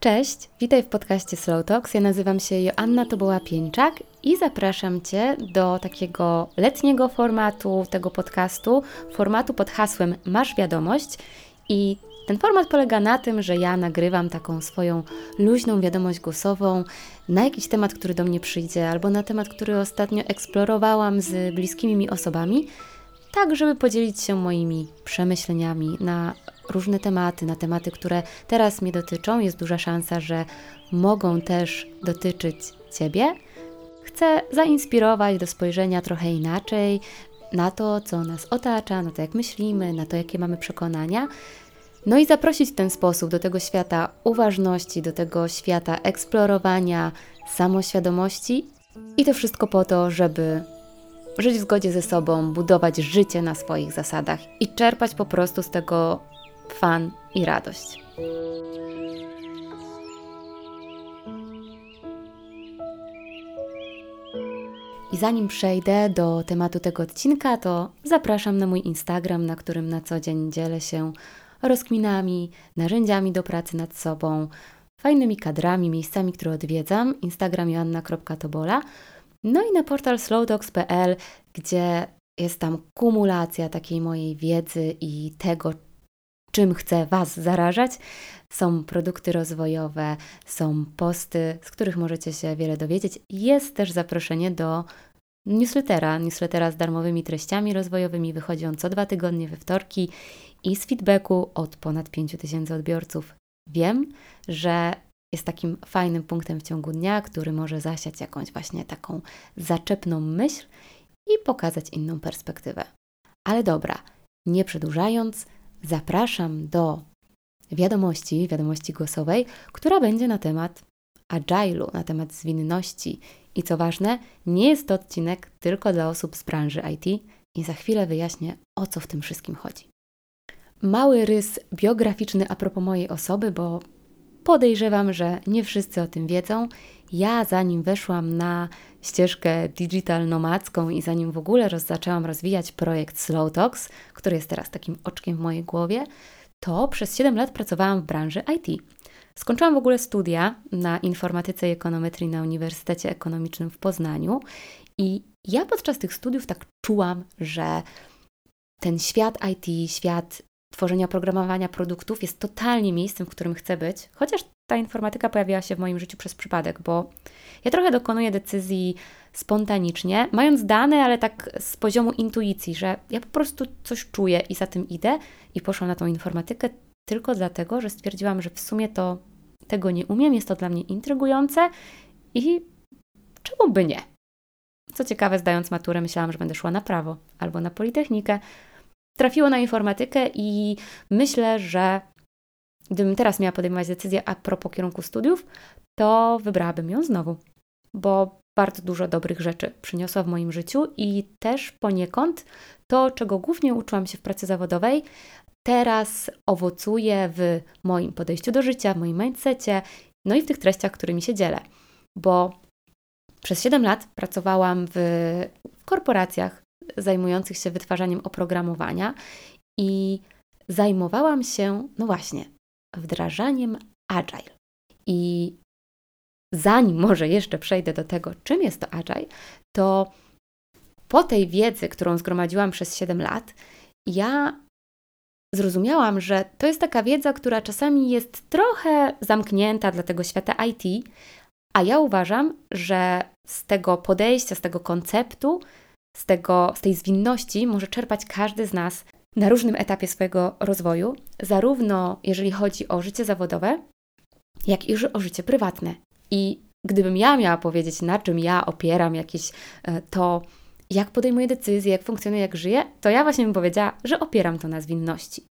Cześć, witaj w podcaście Slow Talks. Ja nazywam się Joanna Toboła-Pieńczak i zapraszam Cię do takiego letniego formatu tego podcastu, formatu pod hasłem Masz wiadomość. I ten format polega na tym, że ja nagrywam taką swoją luźną wiadomość głosową na jakiś temat, który do mnie przyjdzie, albo na temat, który ostatnio eksplorowałam z bliskimi mi osobami, tak żeby podzielić się moimi przemyśleniami na różne tematy, na tematy, które teraz mnie dotyczą. Jest duża szansa, że mogą też dotyczyć Ciebie. Chcę zainspirować do spojrzenia trochę inaczej na to, co nas otacza, na to, jak myślimy, na to, jakie mamy przekonania. No i zaprosić w ten sposób do tego świata uważności, do tego świata eksplorowania, samoświadomości i to wszystko po to, żeby żyć w zgodzie ze sobą, budować życie na swoich zasadach i czerpać po prostu z tego fan i radość. I zanim przejdę do tematu tego odcinka, to zapraszam na mój Instagram, na którym na co dzień dzielę się rozkminami, narzędziami do pracy nad sobą, fajnymi kadrami, miejscami, które odwiedzam. Instagram joanna.tobola. No i na portal slowdogs.pl, gdzie jest tam kumulacja takiej mojej wiedzy i tego, czym chcę Was zarażać. Są produkty rozwojowe, są posty, z których możecie się wiele dowiedzieć. Jest też zaproszenie do newslettera, newslettera z darmowymi treściami rozwojowymi. Wychodzi on co dwa tygodnie we wtorki i z feedbacku od ponad 5000 odbiorców wiem, że jest takim fajnym punktem w ciągu dnia, który może zasiać jakąś właśnie taką zaczepną myśl i pokazać inną perspektywę. Ale dobra, nie przedłużając, zapraszam do wiadomości, wiadomości głosowej, która będzie na temat agile'u, na temat zwinności. I co ważne, nie jest to odcinek tylko dla osób z branży IT i za chwilę wyjaśnię, o co w tym wszystkim chodzi. Mały rys biograficzny a propos mojej osoby, bo podejrzewam, że nie wszyscy o tym wiedzą. Ja zanim weszłam na ścieżkę digital nomadzką i zanim w ogóle roz, zaczęłam rozwijać projekt Slow Talks, który jest teraz takim oczkiem w mojej głowie, to przez 7 lat pracowałam w branży IT. Skończyłam w ogóle studia na informatyce i ekonometrii na Uniwersytecie Ekonomicznym w Poznaniu i ja podczas tych studiów tak czułam, że ten świat IT, świat tworzenia programowania produktów jest totalnie miejscem, w którym chcę być, chociaż ta informatyka pojawiła się w moim życiu przez przypadek, bo ja trochę dokonuję decyzji spontanicznie, mając dane, ale tak z poziomu intuicji, że ja po prostu coś czuję i za tym idę i poszłam na tą informatykę tylko dlatego, że stwierdziłam, że w sumie to tego nie umiem, jest to dla mnie intrygujące i czemu by nie? Co ciekawe, zdając maturę, myślałam, że będę szła na prawo albo na politechnikę, trafiło na informatykę i myślę, że gdybym teraz miała podejmować decyzję a propos kierunku studiów, to wybrałabym ją znowu, bo bardzo dużo dobrych rzeczy przyniosła w moim życiu i też poniekąd to, czego głównie uczyłam się w pracy zawodowej, teraz owocuje w moim podejściu do życia, w moim mindsetie, no i w tych treściach, którymi się dzielę. Bo przez 7 lat pracowałam w korporacjach, zajmujących się wytwarzaniem oprogramowania i zajmowałam się, no właśnie, wdrażaniem agile. I zanim może jeszcze przejdę do tego, czym jest to agile, to po tej wiedzy, którą zgromadziłam przez 7 lat, ja zrozumiałam, że to jest taka wiedza, która czasami jest trochę zamknięta dla tego świata IT, a ja uważam, że z tego podejścia, z tego konceptu z, tego, z tej zwinności może czerpać każdy z nas na różnym etapie swojego rozwoju, zarówno jeżeli chodzi o życie zawodowe, jak i o życie prywatne. I gdybym ja miała powiedzieć, na czym ja opieram jakieś e, to, jak podejmuję decyzje, jak funkcjonuję, jak żyję, to ja właśnie bym powiedziała, że opieram to na zwinności.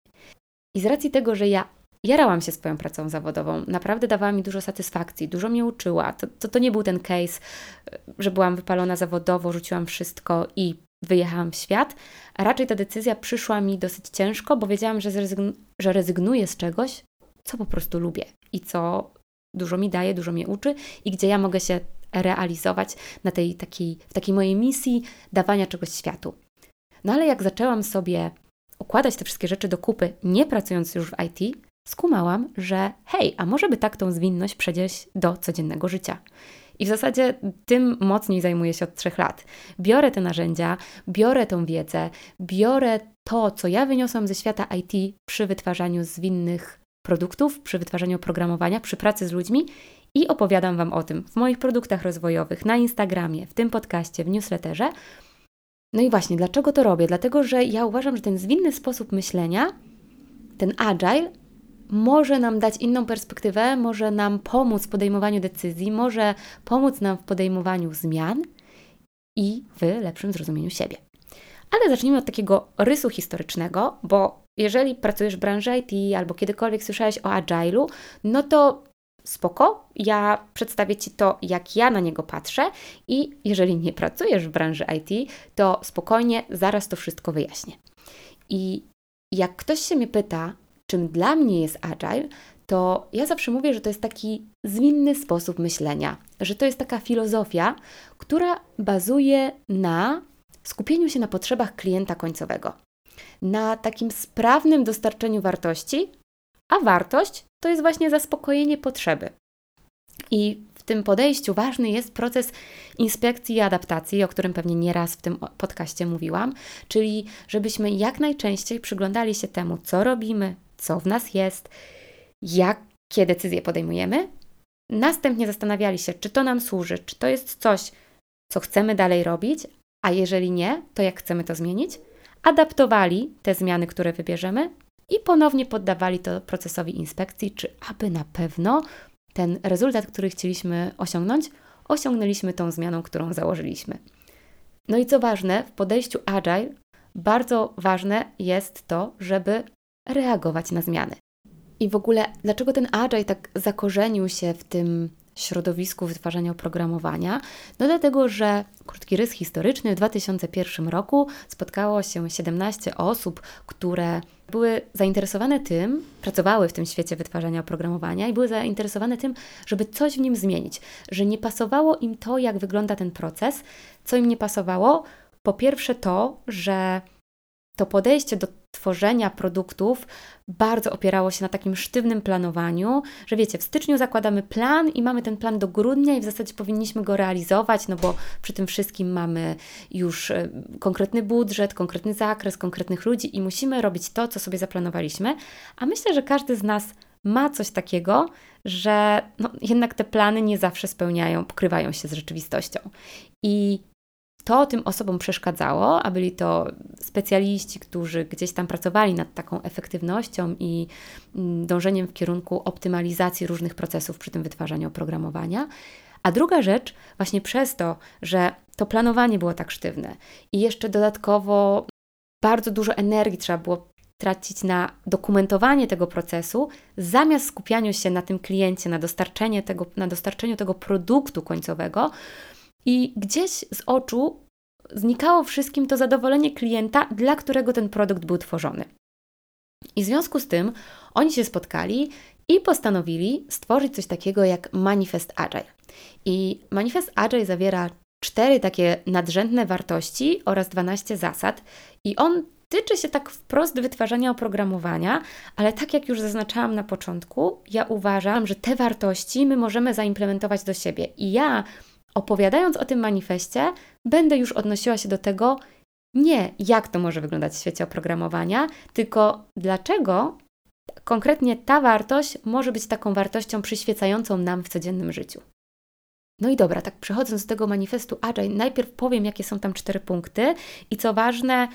I z racji tego, że ja jarałam się swoją pracą zawodową, naprawdę dawała mi dużo satysfakcji, dużo mnie uczyła. To, to, to nie był ten case, że byłam wypalona zawodowo, rzuciłam wszystko i wyjechałam w świat, a raczej ta decyzja przyszła mi dosyć ciężko, bo wiedziałam, że, że rezygnuję z czegoś, co po prostu lubię i co dużo mi daje, dużo mnie uczy i gdzie ja mogę się realizować na tej takiej, w takiej mojej misji dawania czegoś światu. No ale jak zaczęłam sobie układać te wszystkie rzeczy do kupy, nie pracując już w IT, skumałam, że hej, a może by tak tą zwinność przedzieść do codziennego życia. I w zasadzie tym mocniej zajmuję się od trzech lat. Biorę te narzędzia, biorę tą wiedzę, biorę to, co ja wyniosłam ze świata IT przy wytwarzaniu zwinnych produktów, przy wytwarzaniu oprogramowania, przy pracy z ludźmi i opowiadam Wam o tym w moich produktach rozwojowych, na Instagramie, w tym podcaście, w newsletterze. No i właśnie, dlaczego to robię? Dlatego, że ja uważam, że ten zwinny sposób myślenia, ten agile, może nam dać inną perspektywę, może nam pomóc w podejmowaniu decyzji, może pomóc nam w podejmowaniu zmian i w lepszym zrozumieniu siebie. Ale zacznijmy od takiego rysu historycznego, bo jeżeli pracujesz w branży IT albo kiedykolwiek słyszałeś o agile'u, no to spoko, ja przedstawię Ci to, jak ja na niego patrzę i jeżeli nie pracujesz w branży IT, to spokojnie, zaraz to wszystko wyjaśnię. I jak ktoś się mnie pyta, czym dla mnie jest agile, to ja zawsze mówię, że to jest taki zwinny sposób myślenia, że to jest taka filozofia, która bazuje na skupieniu się na potrzebach klienta końcowego, na takim sprawnym dostarczeniu wartości, a wartość to jest właśnie zaspokojenie potrzeby. I w tym podejściu ważny jest proces inspekcji i adaptacji, o którym pewnie nieraz w tym podcaście mówiłam, czyli żebyśmy jak najczęściej przyglądali się temu, co robimy, co w nas jest, jakie decyzje podejmujemy, następnie zastanawiali się, czy to nam służy, czy to jest coś, co chcemy dalej robić, a jeżeli nie, to jak chcemy to zmienić, adaptowali te zmiany, które wybierzemy i ponownie poddawali to procesowi inspekcji, czy aby na pewno ten rezultat, który chcieliśmy osiągnąć, osiągnęliśmy tą zmianą, którą założyliśmy. No i co ważne, w podejściu Agile bardzo ważne jest to, żeby reagować na zmiany. I w ogóle, dlaczego ten Agile tak zakorzenił się w tym środowisku wytwarzania oprogramowania? No dlatego, że krótki rys historyczny w 2001 roku spotkało się 17 osób, które były zainteresowane tym, pracowały w tym świecie wytwarzania oprogramowania i były zainteresowane tym, żeby coś w nim zmienić, że nie pasowało im to, jak wygląda ten proces. Co im nie pasowało? Po pierwsze to, że to podejście do tworzenia produktów bardzo opierało się na takim sztywnym planowaniu, że wiecie, w styczniu zakładamy plan i mamy ten plan do grudnia i w zasadzie powinniśmy go realizować, no bo przy tym wszystkim mamy już e, konkretny budżet, konkretny zakres, konkretnych ludzi i musimy robić to, co sobie zaplanowaliśmy. A myślę, że każdy z nas ma coś takiego, że no, jednak te plany nie zawsze spełniają, pokrywają się z rzeczywistością. I to tym osobom przeszkadzało, a byli to specjaliści, którzy gdzieś tam pracowali nad taką efektywnością i mm, dążeniem w kierunku optymalizacji różnych procesów przy tym wytwarzaniu oprogramowania. A druga rzecz, właśnie przez to, że to planowanie było tak sztywne i jeszcze dodatkowo bardzo dużo energii trzeba było tracić na dokumentowanie tego procesu, zamiast skupianiu się na tym kliencie, na, dostarczenie tego, na dostarczeniu tego produktu końcowego, i gdzieś z oczu znikało wszystkim to zadowolenie klienta, dla którego ten produkt był tworzony. I w związku z tym oni się spotkali i postanowili stworzyć coś takiego jak Manifest Agile. I Manifest Agile zawiera cztery takie nadrzędne wartości oraz 12 zasad, i on tyczy się tak wprost wytwarzania oprogramowania, ale tak jak już zaznaczałam na początku, ja uważam, że te wartości my możemy zaimplementować do siebie. I ja opowiadając o tym manifestie, będę już odnosiła się do tego nie jak to może wyglądać w świecie oprogramowania, tylko dlaczego konkretnie ta wartość może być taką wartością przyświecającą nam w codziennym życiu. No i dobra, tak przechodząc do tego manifestu Agile, najpierw powiem, jakie są tam cztery punkty i co ważne,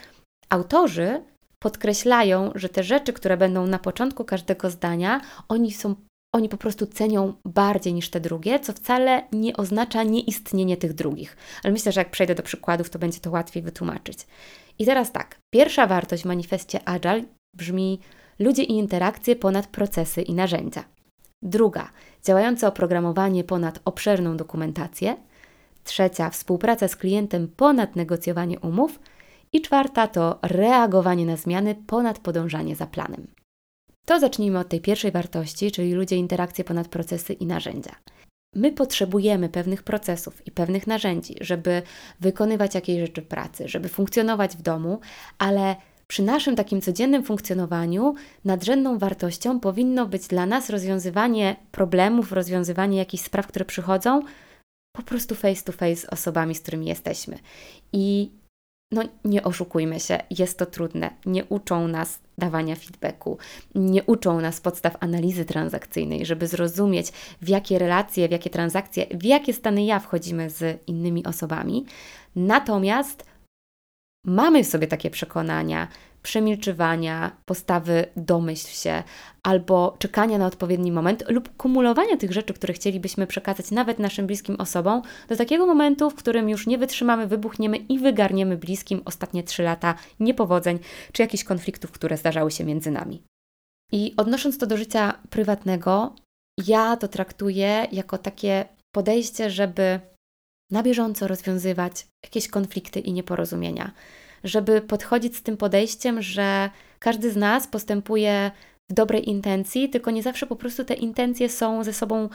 autorzy podkreślają, że te rzeczy, które będą na początku każdego zdania, oni są oni po prostu cenią bardziej niż te drugie, co wcale nie oznacza nieistnienie tych drugich. Ale myślę, że jak przejdę do przykładów, to będzie to łatwiej wytłumaczyć. I teraz tak, pierwsza wartość w manifestie Agile brzmi ludzie i interakcje ponad procesy i narzędzia. Druga, działające oprogramowanie ponad obszerną dokumentację. Trzecia, współpraca z klientem ponad negocjowanie umów. I czwarta to reagowanie na zmiany ponad podążanie za planem. To zacznijmy od tej pierwszej wartości, czyli ludzie, interakcje ponad procesy i narzędzia. My potrzebujemy pewnych procesów i pewnych narzędzi, żeby wykonywać jakieś rzeczy pracy, żeby funkcjonować w domu, ale przy naszym takim codziennym funkcjonowaniu nadrzędną wartością powinno być dla nas rozwiązywanie problemów, rozwiązywanie jakichś spraw, które przychodzą po prostu face to face z osobami, z którymi jesteśmy. I no nie oszukujmy się, jest to trudne. Nie uczą nas dawania feedbacku, nie uczą nas podstaw analizy transakcyjnej, żeby zrozumieć, w jakie relacje, w jakie transakcje, w jakie stany ja wchodzimy z innymi osobami. Natomiast mamy w sobie takie przekonania, przemilczywania, postawy domyśl się, albo czekania na odpowiedni moment, lub kumulowania tych rzeczy, które chcielibyśmy przekazać nawet naszym bliskim osobom, do takiego momentu, w którym już nie wytrzymamy, wybuchniemy i wygarniemy bliskim ostatnie trzy lata niepowodzeń czy jakichś konfliktów, które zdarzały się między nami. I odnosząc to do życia prywatnego, ja to traktuję jako takie podejście, żeby na bieżąco rozwiązywać jakieś konflikty i nieporozumienia żeby podchodzić z tym podejściem, że każdy z nas postępuje w dobrej intencji, tylko nie zawsze po prostu te intencje są ze sobą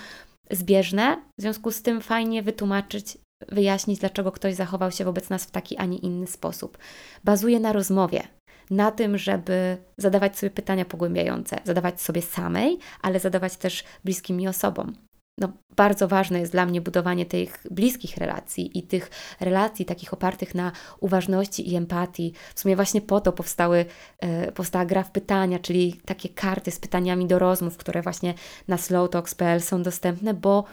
zbieżne. W związku z tym fajnie wytłumaczyć, wyjaśnić, dlaczego ktoś zachował się wobec nas w taki, a nie inny sposób. Bazuje na rozmowie, na tym, żeby zadawać sobie pytania pogłębiające, zadawać sobie samej, ale zadawać też bliskim mi osobom no, bardzo ważne jest dla mnie budowanie tych bliskich relacji i tych relacji takich opartych na uważności i empatii. W sumie właśnie po to powstały, e, powstała gra w pytania, czyli takie karty z pytaniami do rozmów, które właśnie na slowtalks.pl są dostępne, bo,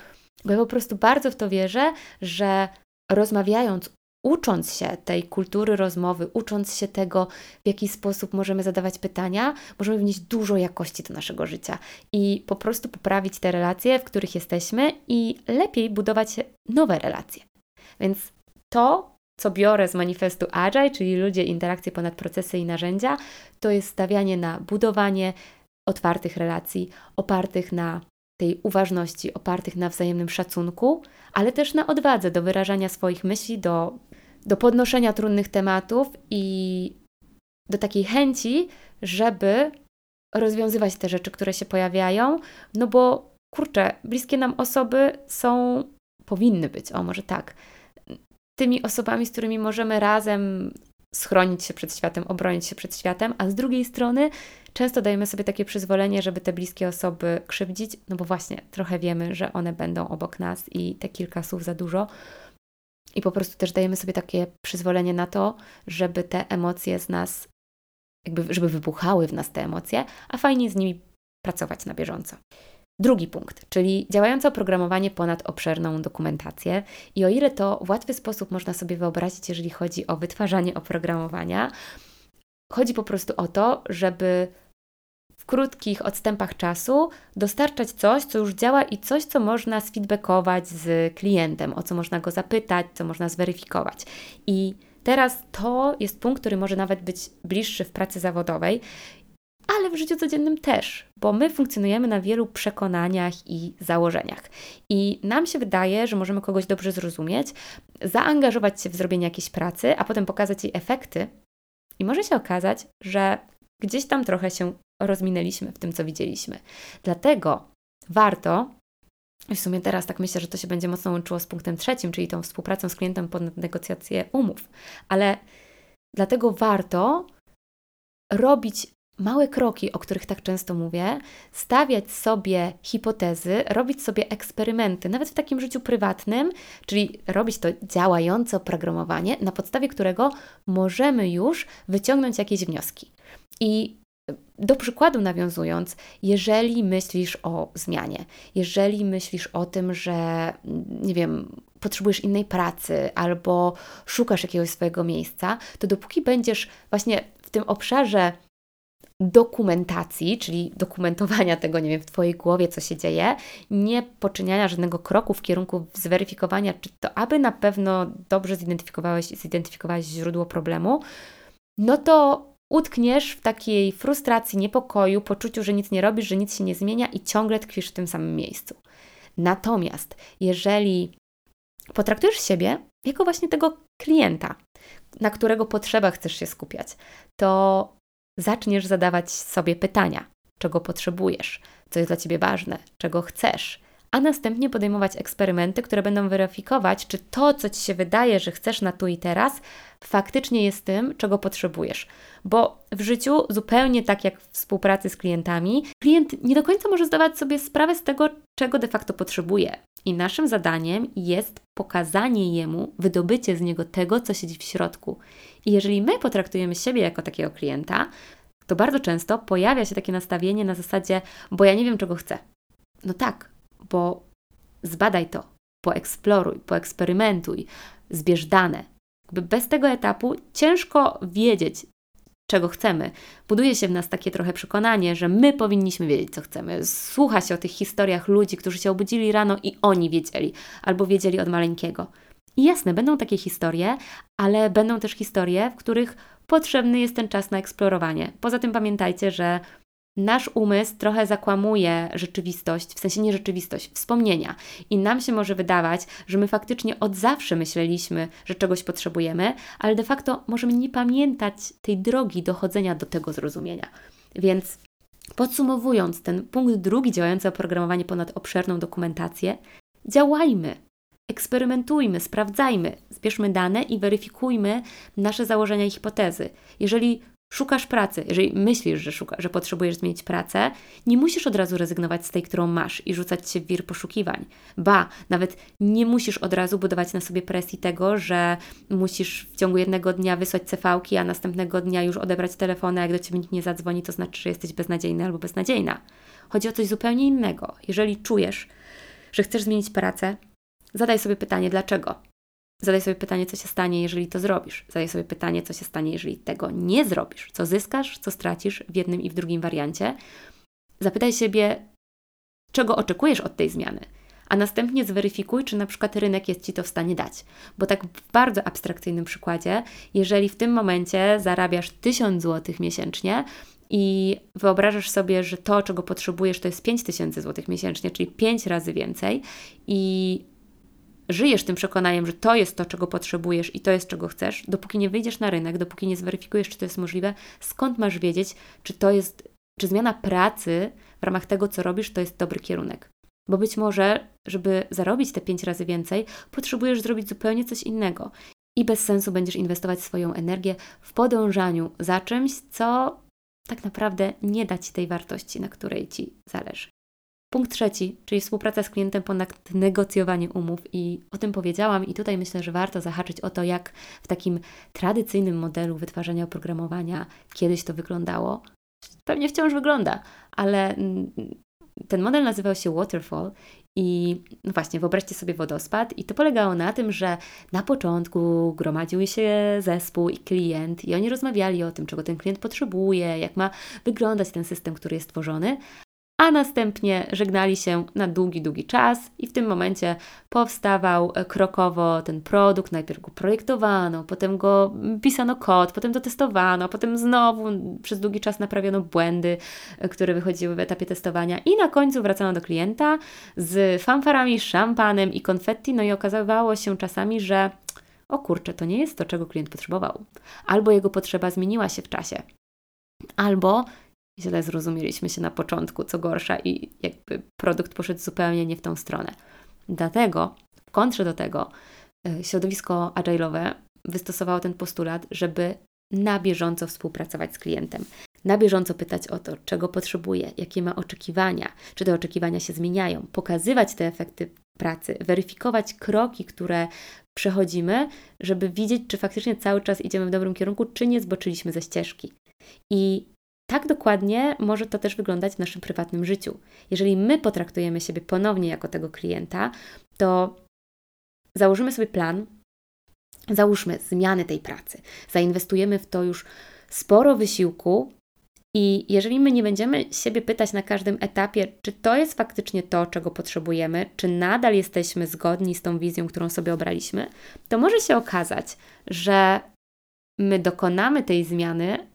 bo ja po prostu bardzo w to wierzę, że rozmawiając, ucząc się tej kultury rozmowy, ucząc się tego, w jaki sposób możemy zadawać pytania, możemy wnieść dużo jakości do naszego życia i po prostu poprawić te relacje, w których jesteśmy i lepiej budować nowe relacje. Więc to, co biorę z manifestu Agile, czyli ludzie, interakcje ponad procesy i narzędzia, to jest stawianie na budowanie otwartych relacji, opartych na tej uważności, opartych na wzajemnym szacunku, ale też na odwadze do wyrażania swoich myśli, do do podnoszenia trudnych tematów i do takiej chęci, żeby rozwiązywać te rzeczy, które się pojawiają, no bo kurczę, bliskie nam osoby są, powinny być, o może tak, tymi osobami, z którymi możemy razem schronić się przed światem, obronić się przed światem, a z drugiej strony często dajemy sobie takie przyzwolenie, żeby te bliskie osoby krzywdzić, no bo właśnie trochę wiemy, że one będą obok nas i te kilka słów za dużo. I po prostu też dajemy sobie takie przyzwolenie na to, żeby te emocje z nas, jakby, żeby wybuchały w nas te emocje, a fajnie z nimi pracować na bieżąco. Drugi punkt, czyli działające oprogramowanie ponad obszerną dokumentację. I o ile to w łatwy sposób można sobie wyobrazić, jeżeli chodzi o wytwarzanie oprogramowania, chodzi po prostu o to, żeby krótkich odstępach czasu dostarczać coś, co już działa i coś, co można sfeedbackować z klientem, o co można go zapytać, co można zweryfikować. I teraz to jest punkt, który może nawet być bliższy w pracy zawodowej, ale w życiu codziennym też, bo my funkcjonujemy na wielu przekonaniach i założeniach. I nam się wydaje, że możemy kogoś dobrze zrozumieć, zaangażować się w zrobienie jakiejś pracy, a potem pokazać jej efekty. I może się okazać, że gdzieś tam trochę się rozminęliśmy w tym, co widzieliśmy. Dlatego warto, w sumie teraz tak myślę, że to się będzie mocno łączyło z punktem trzecim, czyli tą współpracą z klientem pod negocjację umów, ale dlatego warto robić małe kroki, o których tak często mówię, stawiać sobie hipotezy, robić sobie eksperymenty, nawet w takim życiu prywatnym, czyli robić to działające oprogramowanie, na podstawie którego możemy już wyciągnąć jakieś wnioski. I do przykładu nawiązując, jeżeli myślisz o zmianie, jeżeli myślisz o tym, że nie wiem, potrzebujesz innej pracy albo szukasz jakiegoś swojego miejsca, to dopóki będziesz właśnie w tym obszarze dokumentacji, czyli dokumentowania tego, nie wiem, w Twojej głowie, co się dzieje, nie poczyniania żadnego kroku w kierunku zweryfikowania, czy to aby na pewno dobrze zidentyfikowałeś i zidentyfikowałeś źródło problemu, no to utkniesz w takiej frustracji, niepokoju, poczuciu, że nic nie robisz, że nic się nie zmienia i ciągle tkwisz w tym samym miejscu. Natomiast jeżeli potraktujesz siebie jako właśnie tego klienta, na którego potrzebach chcesz się skupiać, to zaczniesz zadawać sobie pytania, czego potrzebujesz, co jest dla ciebie ważne, czego chcesz, a następnie podejmować eksperymenty, które będą weryfikować, czy to, co Ci się wydaje, że chcesz na tu i teraz, faktycznie jest tym, czego potrzebujesz. Bo w życiu, zupełnie tak jak w współpracy z klientami, klient nie do końca może zdawać sobie sprawę z tego, czego de facto potrzebuje. I naszym zadaniem jest pokazanie jemu, wydobycie z niego tego, co siedzi w środku. I jeżeli my potraktujemy siebie jako takiego klienta, to bardzo często pojawia się takie nastawienie na zasadzie, bo ja nie wiem, czego chcę. No tak, bo zbadaj to, poeksploruj, poeksperymentuj, zbierz dane. Bez tego etapu ciężko wiedzieć, czego chcemy. Buduje się w nas takie trochę przekonanie, że my powinniśmy wiedzieć, co chcemy. Słucha się o tych historiach ludzi, którzy się obudzili rano i oni wiedzieli, albo wiedzieli od maleńkiego. I jasne, będą takie historie, ale będą też historie, w których potrzebny jest ten czas na eksplorowanie. Poza tym pamiętajcie, że nasz umysł trochę zakłamuje rzeczywistość, w sensie nie rzeczywistość, wspomnienia. I nam się może wydawać, że my faktycznie od zawsze myśleliśmy, że czegoś potrzebujemy, ale de facto możemy nie pamiętać tej drogi dochodzenia do tego zrozumienia. Więc podsumowując ten punkt drugi działający oprogramowanie ponad obszerną dokumentację, działajmy, eksperymentujmy, sprawdzajmy, zbierzmy dane i weryfikujmy nasze założenia i hipotezy. Jeżeli szukasz pracy, jeżeli myślisz, że, szuka, że potrzebujesz zmienić pracę, nie musisz od razu rezygnować z tej, którą masz i rzucać się w wir poszukiwań. Ba, nawet nie musisz od razu budować na sobie presji tego, że musisz w ciągu jednego dnia wysłać CV-ki, a następnego dnia już odebrać telefon, a jak do Ciebie nikt nie zadzwoni, to znaczy, że jesteś beznadziejny albo beznadziejna. Chodzi o coś zupełnie innego. Jeżeli czujesz, że chcesz zmienić pracę, zadaj sobie pytanie, dlaczego? Zadaj sobie pytanie, co się stanie, jeżeli to zrobisz. Zadaj sobie pytanie, co się stanie, jeżeli tego nie zrobisz. Co zyskasz, co stracisz w jednym i w drugim wariancie. Zapytaj siebie, czego oczekujesz od tej zmiany, a następnie zweryfikuj, czy na przykład rynek jest Ci to w stanie dać. Bo tak w bardzo abstrakcyjnym przykładzie, jeżeli w tym momencie zarabiasz 1000 zł miesięcznie, i wyobrażasz sobie, że to, czego potrzebujesz, to jest 5000 zł miesięcznie, czyli 5 razy więcej, i żyjesz tym przekonaniem, że to jest to, czego potrzebujesz i to jest, czego chcesz, dopóki nie wyjdziesz na rynek, dopóki nie zweryfikujesz, czy to jest możliwe, skąd masz wiedzieć, czy to jest, czy zmiana pracy w ramach tego, co robisz, to jest dobry kierunek. Bo być może, żeby zarobić te pięć razy więcej, potrzebujesz zrobić zupełnie coś innego. I bez sensu będziesz inwestować swoją energię w podążaniu za czymś, co tak naprawdę nie da ci tej wartości, na której ci zależy. Punkt trzeci, czyli współpraca z klientem ponad negocjowanie umów i o tym powiedziałam i tutaj myślę, że warto zahaczyć o to, jak w takim tradycyjnym modelu wytwarzania oprogramowania kiedyś to wyglądało. Pewnie wciąż wygląda, ale ten model nazywał się Waterfall i no właśnie, wyobraźcie sobie wodospad, i to polegało na tym, że na początku gromadził się zespół i klient, i oni rozmawiali o tym, czego ten klient potrzebuje, jak ma wyglądać ten system, który jest tworzony, a następnie żegnali się na długi, długi czas i w tym momencie powstawał e, krokowo ten produkt. Najpierw go projektowano, potem go pisano kod, potem to testowano, potem znowu przez długi czas naprawiono błędy, e, które wychodziły w etapie testowania i na końcu wracano do klienta z fanfarami, szampanem i konfetti, no i okazywało się czasami, że o kurczę, to nie jest to, czego klient potrzebował. Albo jego potrzeba zmieniła się w czasie. Albo źle zrozumieliśmy się na początku, co gorsza, i jakby produkt poszedł zupełnie nie w tą stronę. Dlatego, w kontrze do tego, e, środowisko agile'owe wystosowało ten postulat, żeby na bieżąco współpracować z klientem, na bieżąco pytać o to, czego potrzebuje, jakie ma oczekiwania, czy te oczekiwania się zmieniają, pokazywać te efekty pracy, weryfikować kroki, które przechodzimy, żeby widzieć, czy faktycznie cały czas idziemy w dobrym kierunku, czy nie zboczyliśmy ze ścieżki. I tak dokładnie może to też wyglądać w naszym prywatnym życiu. Jeżeli my potraktujemy siebie ponownie jako tego klienta, to założymy sobie plan, załóżmy zmiany tej pracy, zainwestujemy w to już sporo wysiłku. I jeżeli my nie będziemy siebie pytać na każdym etapie, czy to jest faktycznie to, czego potrzebujemy, czy nadal jesteśmy zgodni z tą wizją, którą sobie obraliśmy, to może się okazać, że my dokonamy tej zmiany,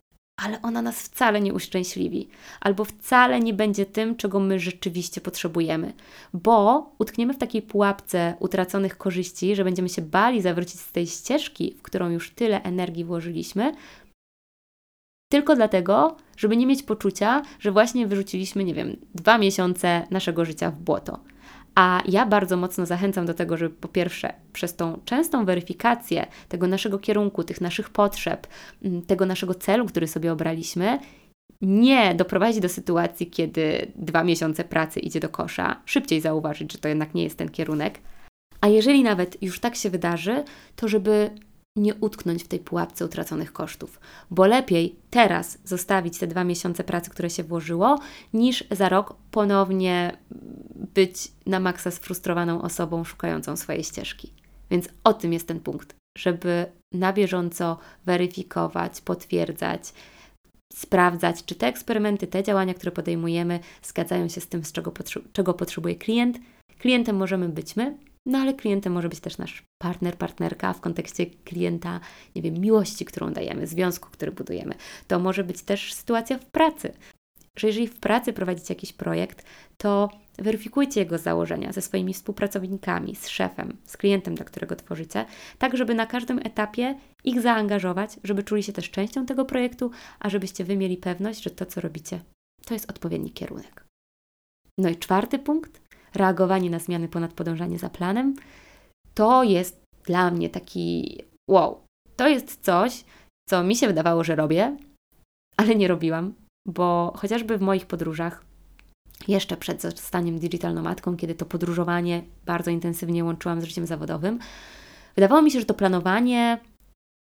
ale ona nas wcale nie uszczęśliwi, albo wcale nie będzie tym, czego my rzeczywiście potrzebujemy, bo utkniemy w takiej pułapce utraconych korzyści, że będziemy się bali zawrócić z tej ścieżki, w którą już tyle energii włożyliśmy, tylko dlatego, żeby nie mieć poczucia, że właśnie wyrzuciliśmy, nie wiem, dwa miesiące naszego życia w błoto. A ja bardzo mocno zachęcam do tego, żeby po pierwsze przez tą częstą weryfikację tego naszego kierunku, tych naszych potrzeb, mm, tego naszego celu, który sobie obraliśmy, nie doprowadzić do sytuacji, kiedy dwa miesiące pracy idzie do kosza, szybciej zauważyć, że to jednak nie jest ten kierunek. A jeżeli nawet już tak się wydarzy, to żeby nie utknąć w tej pułapce utraconych kosztów, bo lepiej teraz zostawić te dwa miesiące pracy, które się włożyło, niż za rok ponownie być na maksa sfrustrowaną osobą szukającą swojej ścieżki. Więc o tym jest ten punkt, żeby na bieżąco weryfikować, potwierdzać, sprawdzać, czy te eksperymenty, te działania, które podejmujemy, zgadzają się z tym, z czego, czego potrzebuje klient. Klientem możemy być my, no ale klientem może być też nasz partner, partnerka w kontekście klienta, nie wiem, miłości, którą dajemy, związku, który budujemy. To może być też sytuacja w pracy. Że jeżeli w pracy prowadzicie jakiś projekt, to weryfikujcie jego założenia ze swoimi współpracownikami, z szefem, z klientem, dla którego tworzycie, tak żeby na każdym etapie ich zaangażować, żeby czuli się też częścią tego projektu, a żebyście wy mieli pewność, że to, co robicie, to jest odpowiedni kierunek. No i czwarty punkt reagowanie na zmiany ponad podążanie za planem, to jest dla mnie taki wow. To jest coś, co mi się wydawało, że robię, ale nie robiłam, bo chociażby w moich podróżach, jeszcze przed zostaniem digital nomadką, kiedy to podróżowanie bardzo intensywnie łączyłam z życiem zawodowym, wydawało mi się, że to planowanie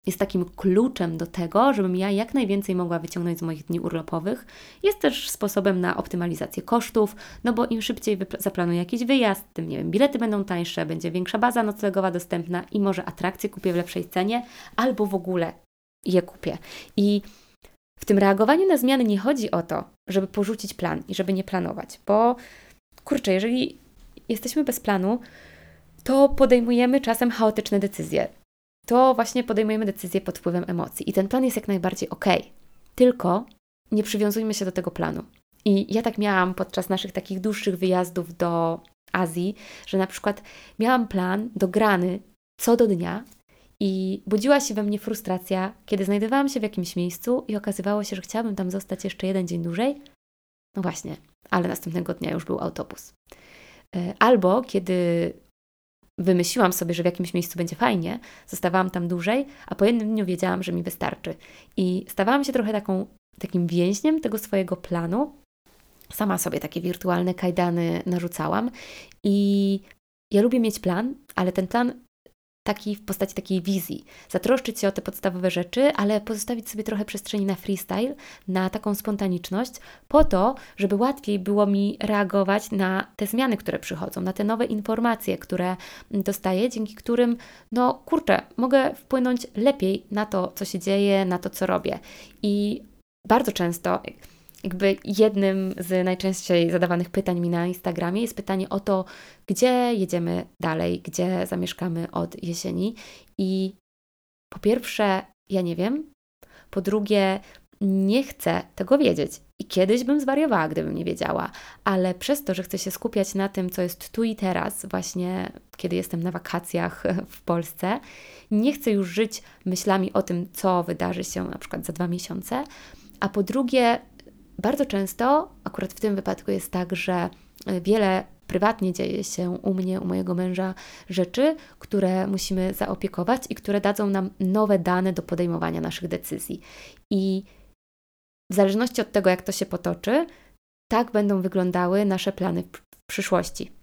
jest takim kluczem do tego, żebym ja jak najwięcej mogła wyciągnąć z moich dni urlopowych. Jest też sposobem na optymalizację kosztów, no bo im szybciej zaplanuję jakiś wyjazd, tym nie wiem, bilety będą tańsze, będzie większa baza noclegowa dostępna i może atrakcje kupię w lepszej cenie, albo w ogóle je kupię. I w tym reagowaniu na zmiany nie chodzi o to, żeby porzucić plan i żeby nie planować, bo kurczę, jeżeli jesteśmy bez planu, to podejmujemy czasem chaotyczne decyzje to właśnie podejmujemy decyzje pod wpływem emocji. I ten plan jest jak najbardziej ok. Tylko nie przywiązujmy się do tego planu. I ja tak miałam podczas naszych takich dłuższych wyjazdów do Azji, że na przykład miałam plan dograny co do dnia i budziła się we mnie frustracja, kiedy znajdowałam się w jakimś miejscu i okazywało się, że chciałabym tam zostać jeszcze jeden dzień dłużej. No właśnie, ale następnego dnia już był autobus. E, albo kiedy wymyśliłam sobie, że w jakimś miejscu będzie fajnie, zostawałam tam dłużej, a po jednym dniu wiedziałam, że mi wystarczy. I stawałam się trochę taką, takim więźniem tego swojego planu. Sama sobie takie wirtualne kajdany narzucałam i ja lubię mieć plan, ale ten plan taki w postaci takiej wizji. Zatroszczyć się o te podstawowe rzeczy, ale pozostawić sobie trochę przestrzeni na freestyle, na taką spontaniczność, po to, żeby łatwiej było mi reagować na te zmiany, które przychodzą, na te nowe informacje, które dostaję, dzięki którym, no kurczę, mogę wpłynąć lepiej na to, co się dzieje, na to, co robię. I bardzo często jakby jednym z najczęściej zadawanych pytań mi na Instagramie jest pytanie o to, gdzie jedziemy dalej, gdzie zamieszkamy od jesieni. I po pierwsze, ja nie wiem. Po drugie, nie chcę tego wiedzieć. I kiedyś bym zwariowała, gdybym nie wiedziała, ale przez to, że chcę się skupiać na tym, co jest tu i teraz, właśnie kiedy jestem na wakacjach w Polsce, nie chcę już żyć myślami o tym, co wydarzy się na przykład za dwa miesiące. A po drugie, bardzo często, akurat w tym wypadku jest tak, że e, wiele prywatnie dzieje się u mnie, u mojego męża rzeczy, które musimy zaopiekować i które dadzą nam nowe dane do podejmowania naszych decyzji. I w zależności od tego, jak to się potoczy, tak będą wyglądały nasze plany w przyszłości.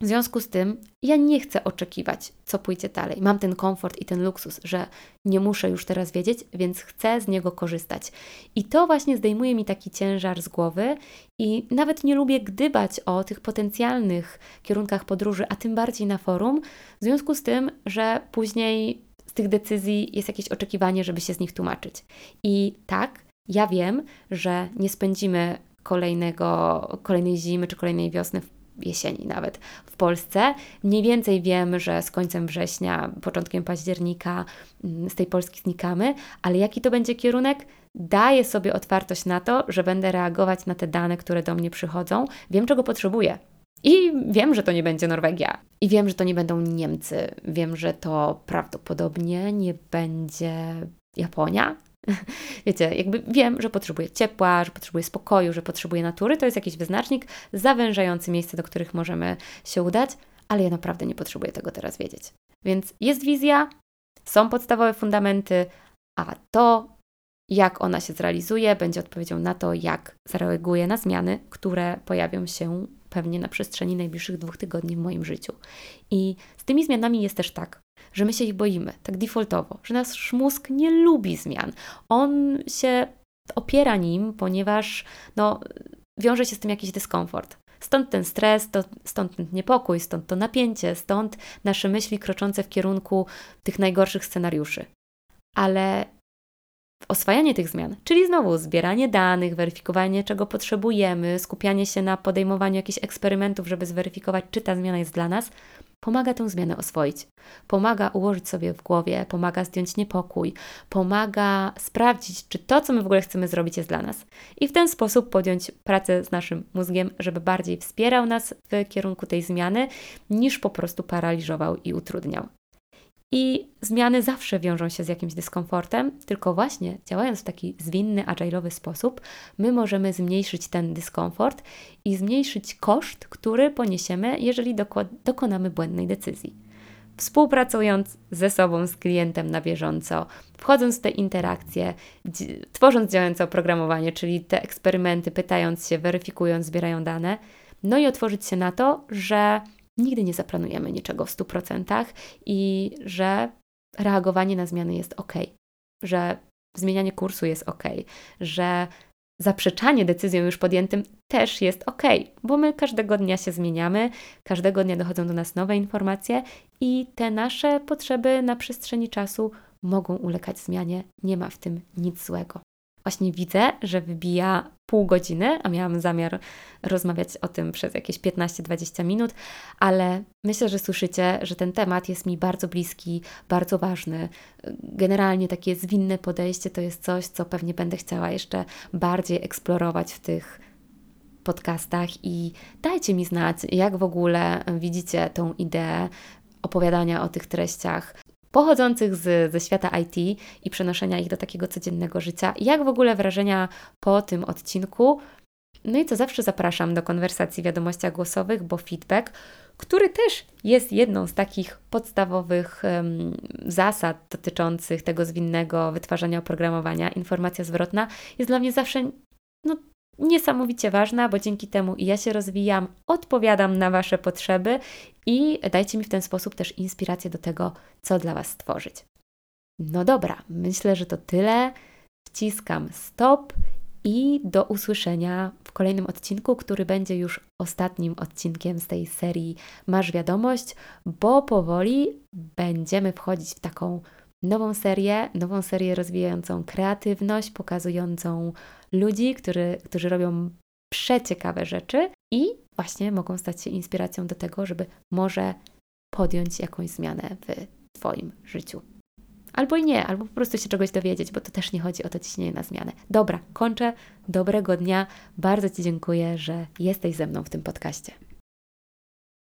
W związku z tym ja nie chcę oczekiwać, co pójdzie dalej. Mam ten komfort i ten luksus, że nie muszę już teraz wiedzieć, więc chcę z niego korzystać. I to właśnie zdejmuje mi taki ciężar z głowy i nawet nie lubię gdybać o tych potencjalnych kierunkach podróży, a tym bardziej na forum, w związku z tym, że później z tych decyzji jest jakieś oczekiwanie, żeby się z nich tłumaczyć. I tak, ja wiem, że nie spędzimy kolejnego, kolejnej zimy czy kolejnej wiosny w jesieni nawet w Polsce. Mniej więcej wiem, że z końcem września, początkiem października mm, z tej Polski znikamy, ale jaki to będzie kierunek? Daję sobie otwartość na to, że będę reagować na te dane, które do mnie przychodzą. Wiem, czego potrzebuję. I wiem, że to nie będzie Norwegia. I wiem, że to nie będą Niemcy. Wiem, że to prawdopodobnie nie będzie Japonia. Wiecie, jakby wiem, że potrzebuję ciepła, że potrzebuję spokoju, że potrzebuję natury. To jest jakiś wyznacznik zawężający miejsce, do których możemy się udać, ale ja naprawdę nie potrzebuję tego teraz wiedzieć. Więc jest wizja, są podstawowe fundamenty, a to, jak ona się zrealizuje, będzie odpowiedzią na to, jak zareaguję na zmiany, które pojawią się pewnie na przestrzeni najbliższych dwóch tygodni w moim życiu. I z tymi zmianami jest też tak, że my się ich boimy, tak defaultowo, że nasz mózg nie lubi zmian. On się opiera nim, ponieważ no, wiąże się z tym jakiś dyskomfort. Stąd ten stres, to, stąd ten niepokój, stąd to napięcie, stąd nasze myśli kroczące w kierunku tych najgorszych scenariuszy. Ale oswajanie tych zmian, czyli znowu zbieranie danych, weryfikowanie czego potrzebujemy, skupianie się na podejmowaniu jakichś eksperymentów, żeby zweryfikować, czy ta zmiana jest dla nas, pomaga tę zmianę oswoić. Pomaga ułożyć sobie w głowie, pomaga zdjąć niepokój, pomaga sprawdzić, czy to, co my w ogóle chcemy zrobić, jest dla nas. I w ten sposób podjąć pracę z naszym mózgiem, żeby bardziej wspierał nas w kierunku tej zmiany, niż po prostu paraliżował i utrudniał. I zmiany zawsze wiążą się z jakimś dyskomfortem, tylko właśnie działając w taki zwinny, agile'owy sposób, my możemy zmniejszyć ten dyskomfort i zmniejszyć koszt, który poniesiemy, jeżeli dokonamy błędnej decyzji. Współpracując ze sobą, z klientem na bieżąco, wchodząc w te interakcje, tworząc działające oprogramowanie, czyli te eksperymenty, pytając się, weryfikując, zbierają dane, no i otworzyć się na to, że nigdy nie zaplanujemy niczego w 100% i że reagowanie na zmiany jest ok, że zmienianie kursu jest ok, że zaprzeczanie decyzjom już podjętym też jest ok, bo my każdego dnia się zmieniamy, każdego dnia dochodzą do nas nowe informacje i te nasze potrzeby na przestrzeni czasu mogą ulegać zmianie. Nie ma w tym nic złego. Właśnie widzę, że wybija pół godziny, a miałam zamiar rozmawiać o tym przez jakieś 15-20 minut, ale myślę, że słyszycie, że ten temat jest mi bardzo bliski, bardzo ważny. Generalnie takie zwinne podejście to jest coś, co pewnie będę chciała jeszcze bardziej eksplorować w tych podcastach i dajcie mi znać, jak w ogóle widzicie tą ideę opowiadania o tych treściach pochodzących z, ze świata IT i przenoszenia ich do takiego codziennego życia. Jak w ogóle wrażenia po tym odcinku? No i co zawsze zapraszam do konwersacji w wiadomościach głosowych, bo feedback, który też jest jedną z takich podstawowych um, zasad dotyczących tego zwinnego wytwarzania oprogramowania, informacja zwrotna, jest dla mnie zawsze no, niesamowicie ważna, bo dzięki temu ja się rozwijam, odpowiadam na Wasze potrzeby i dajcie mi w ten sposób też inspirację do tego, co dla Was stworzyć. No dobra, myślę, że to tyle. Wciskam stop i do usłyszenia w kolejnym odcinku, który będzie już ostatnim odcinkiem z tej serii Masz Wiadomość, bo powoli będziemy wchodzić w taką nową serię, nową serię rozwijającą kreatywność, pokazującą ludzi, który, którzy robią przeciekawe rzeczy i właśnie mogą stać się inspiracją do tego, żeby może podjąć jakąś zmianę w Twoim życiu. Albo i nie, albo po prostu się czegoś dowiedzieć, bo to też nie chodzi o to ciśnienie na zmianę. Dobra, kończę. Dobrego dnia. Bardzo Ci dziękuję, że jesteś ze mną w tym podcaście.